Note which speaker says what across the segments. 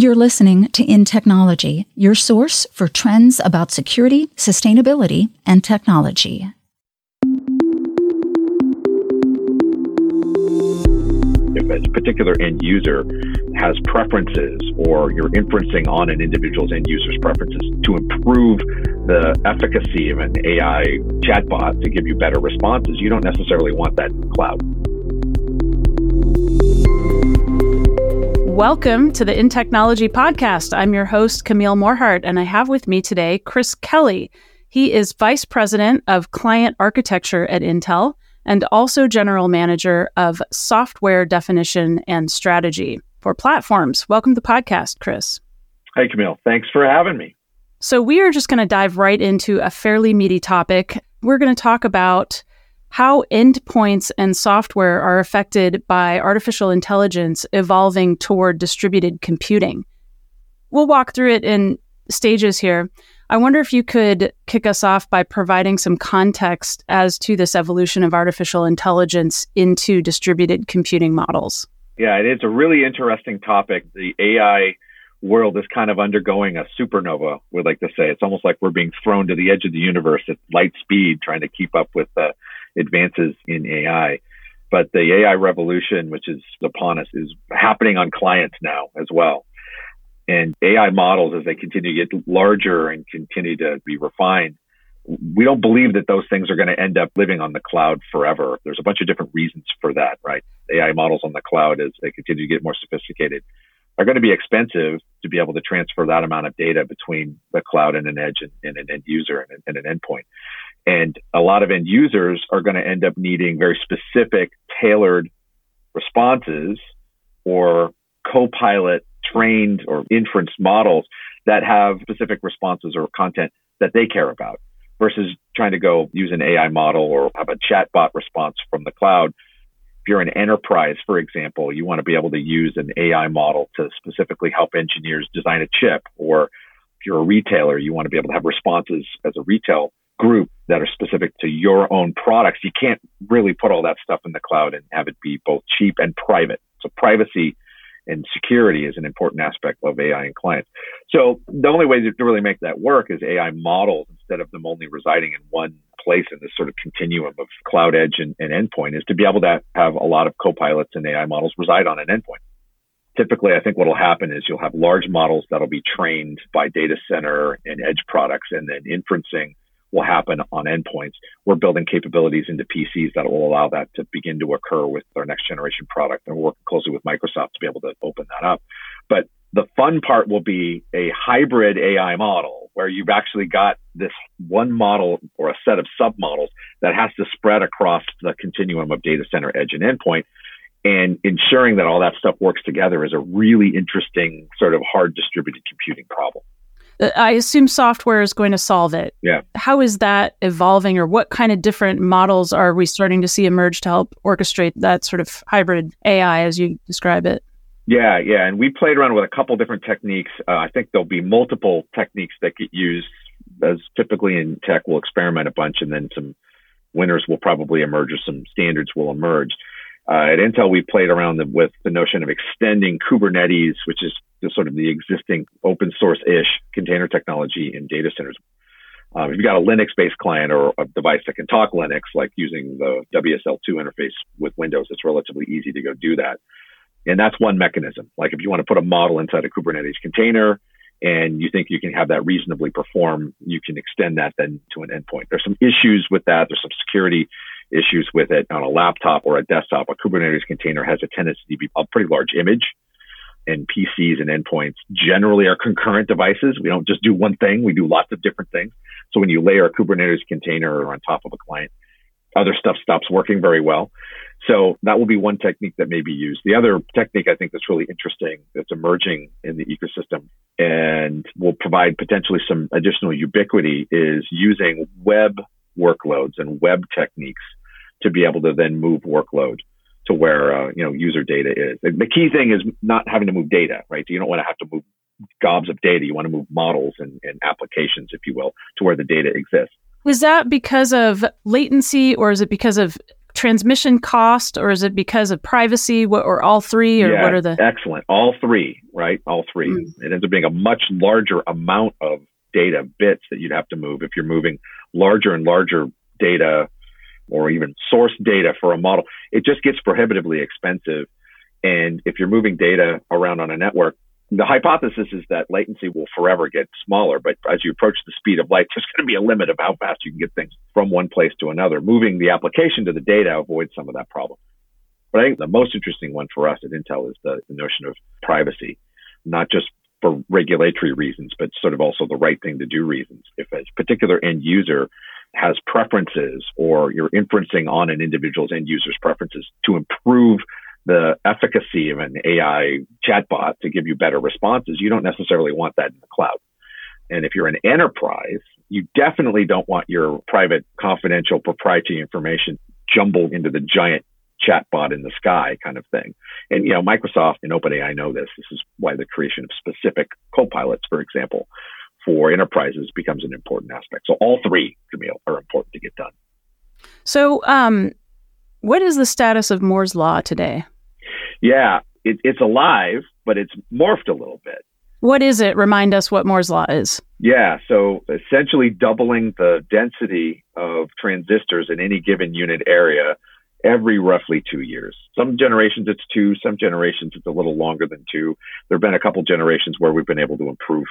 Speaker 1: You're listening to InTechnology, your source for trends about security, sustainability, and technology.
Speaker 2: If a particular end user has preferences or you're inferencing on an individual's end user's preferences to improve the efficacy of an AI chatbot to give you better responses, you don't necessarily want that in the cloud.
Speaker 3: Welcome to the InTechnology podcast. I'm your host, Camille Morhardt, and I have with me today Chris Kelly. He is Vice President of Client Architecture at Intel and also General Manager of Software Definition and Strategy for Platforms. Welcome to the podcast, Chris.
Speaker 2: Hey, Camille. Thanks for having me.
Speaker 3: So, we are just going to dive right into a fairly meaty topic. We're going to talk about how endpoints and software are affected by artificial intelligence evolving toward distributed computing. We'll walk through it in stages here. I wonder if you could kick us off by providing some context as to this evolution of artificial intelligence into distributed computing models.
Speaker 2: Yeah, it is a really interesting topic. The AI world is kind of undergoing a supernova, we like to say. It's almost like we're being thrown to the edge of the universe at light speed, trying to keep up with the advances in AI. But the AI revolution, which is upon us, is happening on clients now as well. And AI models, as they continue to get larger and continue to be refined, we don't believe that those things are going to end up living on the cloud forever. There's a bunch of different reasons for that, right? AI models on the cloud, as they continue to get more sophisticated, are going to be expensive to be able to transfer that amount of data between the cloud and an edge and, and an end user and, and an endpoint. And a lot of end users are going to end up needing very specific, tailored responses or co-pilot trained or inference models that have specific responses or content that they care about versus trying to go use an AI model or have a chatbot response from the cloud. If you're an enterprise, for example, you want to be able to use an AI model to specifically help engineers design a chip. Or if you're a retailer, you want to be able to have responses as a retail group that are specific to your own products. You can't really put all that stuff in the cloud and have it be both cheap and private. So privacy and security is an important aspect of AI and clients. So the only way to really make that work is AI models instead of them only residing in one place in this sort of continuum of cloud edge and, and endpoint is to be able to have a lot of co-pilots and AI models reside on an endpoint. Typically, I think what will happen is you'll have large models that'll be trained by data center and edge products and then inferencing will happen on endpoints. We're building capabilities into PCs that will allow that to begin to occur with our next generation product. And we're working closely with Microsoft to be able to open that up. But the fun part will be a hybrid AI model where you've actually got this one model or a set of submodels that has to spread across the continuum of data center edge and endpoint. And ensuring that all that stuff works together is a really interesting sort of hard distributed computing problem.
Speaker 3: Uh, I assume software is going to solve it.
Speaker 2: Yeah.
Speaker 3: How is that evolving, or what kind of different models are we starting to see emerge to help orchestrate that sort of hybrid AI as you describe it?
Speaker 2: Yeah, yeah. And we played around with a couple different techniques. Uh, I think there'll be multiple techniques that get used, as typically in tech, we'll experiment a bunch and then some winners will probably emerge or some standards will emerge. Uh, at Intel, we played around the, with the notion of extending Kubernetes, which is sort of the existing open source ish container technology in data centers. Um, if you've got a Linux based client or a device that can talk Linux, like using the WSL2 interface with Windows, it's relatively easy to go do that. And that's one mechanism. Like if you want to put a model inside a Kubernetes container and you think you can have that reasonably perform, you can extend that then to an endpoint. There's some issues with that. There's some security issues with it on a laptop or a desktop. A Kubernetes container has a tendency to be a pretty large image. And PCs and endpoints generally are concurrent devices. We don't just do one thing, we do lots of different things. So when you layer a Kubernetes container on top of a client, other stuff stops working very well. So that will be one technique that may be used. The other technique I think that's really interesting that's emerging in the ecosystem and will provide potentially some additional ubiquity is using web workloads and web techniques to be able to then move workload to where uh, you know user data is. The key thing is not having to move data, right? So you don't want to have to move gobs of data. You want to move models and, and applications, if you will, to where the data exists.
Speaker 3: Is that because of latency, or is it because of transmission cost, or is it because of privacy, what, or all three, or
Speaker 2: yeah,
Speaker 3: what are the?
Speaker 2: Excellent. All three, right? All three. Mm. It ends up being a much larger amount of data bits that you'd have to move if you're moving larger and larger data or even source data for a model. It just gets prohibitively expensive. And if you're moving data around on a network, the hypothesis is that latency will forever get smaller, but as you approach the speed of light, there's going to be a limit of how fast you can get things from one place to another. Moving the application to the data avoids some of that problem. But I think the most interesting one for us at Intel is the, the notion of privacy, not just for regulatory reasons, but sort of also the right thing to do reasons. If a particular end user has preferences or you're inferencing on an individual's end user's preferences to improve the efficacy of an AI chatbot to give you better responses, you don't necessarily want that in the cloud. And if you're an enterprise, you definitely don't want your private, confidential, proprietary information jumbled into the giant chatbot in the sky kind of thing. And, you know, Microsoft and OpenAI know this. This is why the creation of specific copilots, for example, for enterprises becomes an important aspect. So all three, Camille, are important to get done.
Speaker 3: So, um, what is the status of Moore's Law today?
Speaker 2: Yeah, it, it's alive, but it's morphed a little bit.
Speaker 3: What is it? Remind us what Moore's Law is.
Speaker 2: Yeah, so essentially doubling the density of transistors in any given unit area every roughly two years. Some generations it's two, some generations it's a little longer than two. There have been a couple generations where we've been able to improve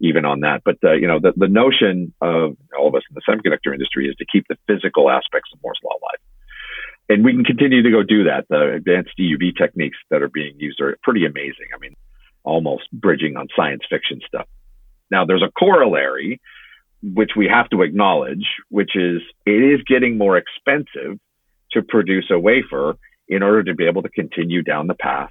Speaker 2: even on that. But uh, you know, the, the notion of all of us in the semiconductor industry is to keep the physical aspects of Moore's law alive. And we can continue to go do that. The advanced EUV techniques that are being used are pretty amazing. I mean, almost bridging on science fiction stuff. Now, there's a corollary, which we have to acknowledge, which is it is getting more expensive to produce a wafer in order to be able to continue down the path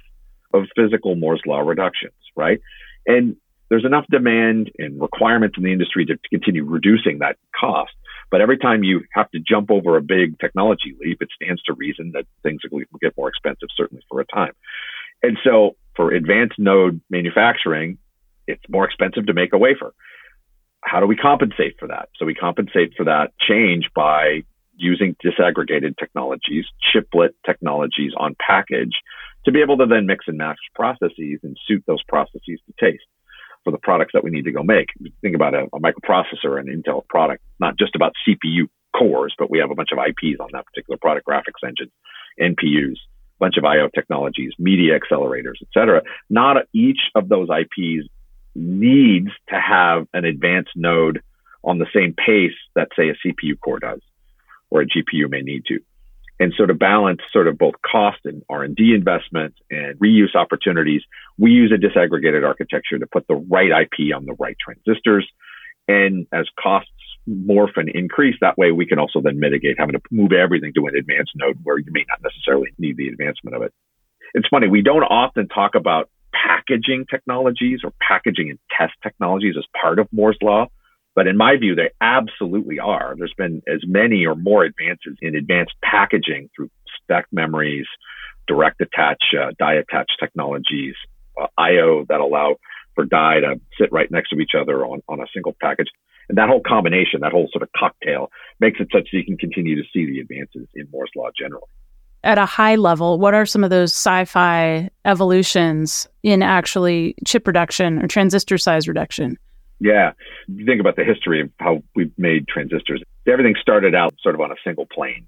Speaker 2: of physical Moore's law reductions, right? And there's enough demand and requirements in the industry to, continue reducing that cost. But every time you have to jump over a big technology leap, it stands to reason that things will get more expensive, certainly for a time. And so for advanced node manufacturing, it's more expensive to make a wafer. How do we compensate for that? So we compensate for that change by using disaggregated technologies, chiplet technologies on package to be able to then mix and match processes and suit those processes to taste for the products that we need to go make. Think about a, a microprocessor, an Intel product, not just about CPU cores, but we have a bunch of IPs on that particular product, graphics engines, NPUs, a bunch of IO technologies, media accelerators, et cetera. Not each of those IPs needs to have an advanced node on the same pace that, say, a CPU core does or a GPU may need to. And so to balance sort of both cost and R&D investment and reuse opportunities, we use a disaggregated architecture to put the right IP on the right transistors. And as costs morph and increase, that way we can also then mitigate having to move everything to an advanced node where you may not necessarily need the advancement of it. It's funny, we don't often talk about packaging technologies or packaging and test technologies as part of Moore's Law. But in my view, they absolutely are. There's been as many or more advances in advanced packaging through stack memories, direct attach, uh, die attach technologies, uh, IO that allow for die to sit right next to each other on, on a single package. And that whole combination, that whole sort of cocktail makes it such that you can continue to see the advances in Moore's law generally.
Speaker 3: At a high level, what are some of those sci-fi evolutions in actually chip reduction or transistor size reduction?
Speaker 2: Yeah. You think about the history of how we've made transistors. Everything started out sort of on a single plane.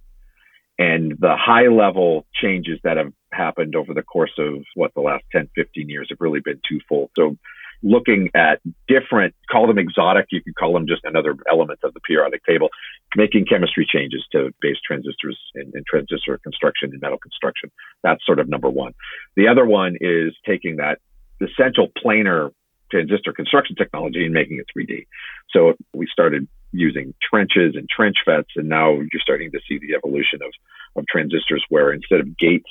Speaker 2: And the high level changes that have happened over the course of what the last 10, 15 years have really been twofold. So looking at different, call them exotic, you could call them just another element of the periodic table, making chemistry changes to base transistors and, and transistor construction and metal construction. That's sort of number one. The other one is taking that essential planar transistor construction technology and making it 3D. So we started using trenches and trench FETs, and now you're starting to see the evolution of, of transistors where instead of gates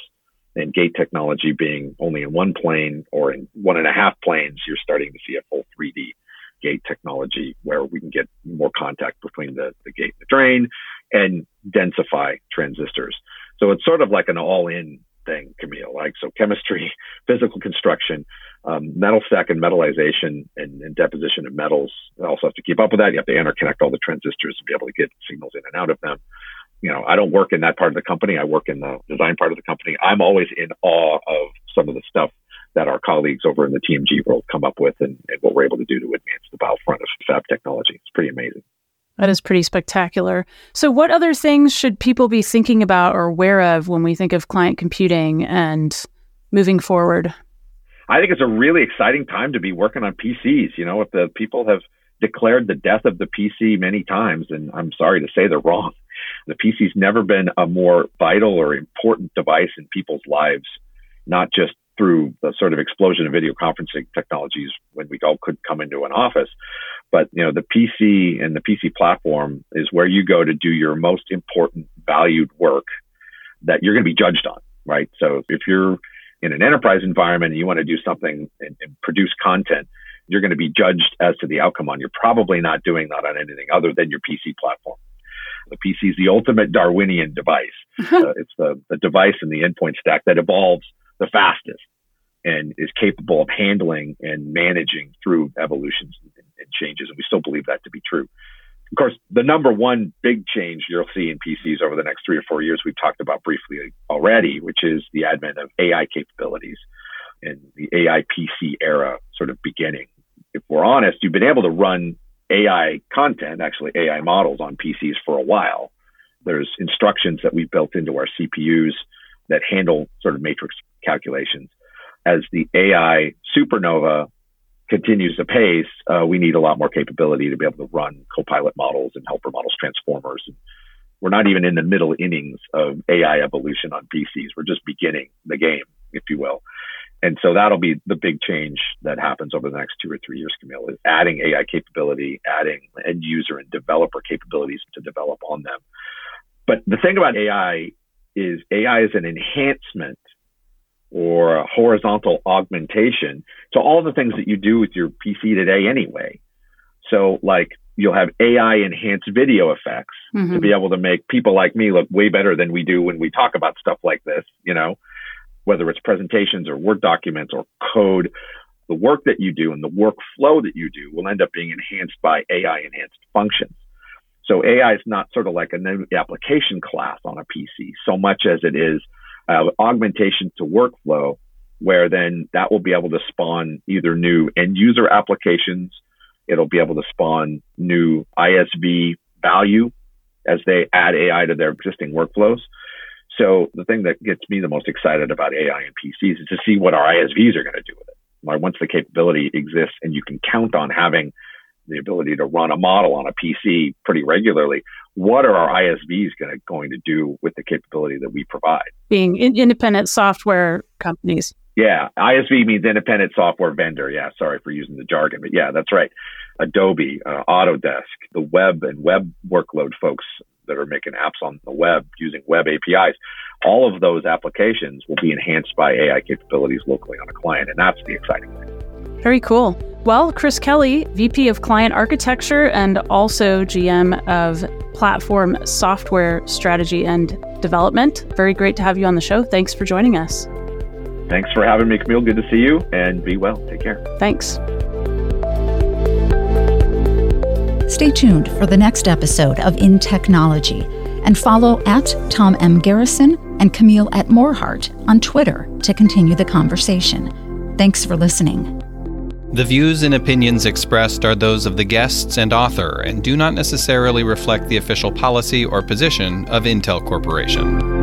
Speaker 2: and gate technology being only in one plane or in one and a half planes, you're starting to see a full 3D gate technology where we can get more contact between the, the gate and the drain and densify transistors. So it's sort of like an all in thing, Camille. Like so, chemistry, physical construction, um, metal stack and metallization and, and, deposition of metals. also have to keep up with that. You have to interconnect all the transistors to be able to get signals in and out of them. you know, I don't work in that part of the company. I work in the design part of the company. I'm always in awe of some of the stuff that our colleagues over in the TMG world come up with and, and what we're able to do to advance the bow front of fab technology. It's pretty amazing.
Speaker 3: That is pretty spectacular. So, what other things should people be thinking about or aware of when we think of client computing and moving forward?
Speaker 2: I think it's a really exciting time to be working on PCs. You know, if the people have declared the death of the PC many times, and I'm sorry to say they're wrong. The PC's never been a more vital or important device in people's lives, not just through the sort of explosion of video conferencing technologies when we all could come into an office. But you know, the PC and the PC platform is where you go to do your most important valued work that you're going to be judged on, right? So if you're in an enterprise environment and you want to do something and, and produce content, you're going to be judged as to the outcome on. You're probably not doing that on anything other than your PC platform. The PC is the ultimate Darwinian device. uh, it's the, the device in the endpoint stack that evolves the fastest and is capable of handling and managing through evolutions and, and changes. And we still believe that to be true. Of course, the number one big change you'll see in PCs over the next three or four years, we've talked about briefly already, which is the advent of AI capabilities and the AI PC era sort of beginning. If we're honest, you've been able to run AI content, actually AI models on PCs for a while. There's instructions that we've built into our CPUs that handle sort of matrix calculations. As the AI supernova continues to pace, uh, we need a lot more capability to be able to run copilot models and helper models, transformers. And we're not even in the middle innings of AI evolution on PCs. We're just beginning the game, if you will. And so that'll be the big change that happens over the next two or three years, Camille, is adding AI capability, adding end user and developer capabilities to develop on them. But the thing about AI is AI is an enhancement or a horizontal augmentation to all the things that you do with your PC today anyway. So like you'll have AI enhanced video effects mm-hmm. to be able to make people like me look way better than we do when we talk about stuff like this, you know, whether it's presentations or Word documents or code, the work that you do and the workflow that you do will end up being enhanced by AI enhanced functions. So AI is not sort of like a new application class on a PC so much as it is uh, augmentation to workflow, where then that will be able to spawn either new end user applications. It'll be able to spawn new ISV value as they add AI to their existing workflows. So the thing that gets me the most excited about AI and PCs is to see what our ISVs are going to do with it. Once the capability exists and you can count on having the ability to run a model on a PC pretty regularly. What are our ISVs gonna, going to do with the capability that we provide?
Speaker 3: Being in- independent software companies.
Speaker 2: Yeah, ISV means independent software vendor. Yeah, sorry for using the jargon, but yeah, that's right. Adobe, uh, Autodesk, the web and web workload folks that are making apps on the web using web APIs. All of those applications will be enhanced by AI capabilities locally on a client, and that's the exciting thing.
Speaker 3: Very cool. Well, Chris Kelly, VP of Client Architecture and also GM of Platform Software Strategy and Development. Very great to have you on the show. Thanks for joining us.
Speaker 2: Thanks for having me, Camille. Good to see you and be well. Take care.
Speaker 3: Thanks.
Speaker 1: Stay tuned for the next episode of InTechnology and follow at Tom M. Garrison and Camille at Morhardt on Twitter to continue the conversation. Thanks for listening.
Speaker 4: The views and opinions expressed are those of the guests and author and do not necessarily reflect the official policy or position of Intel Corporation.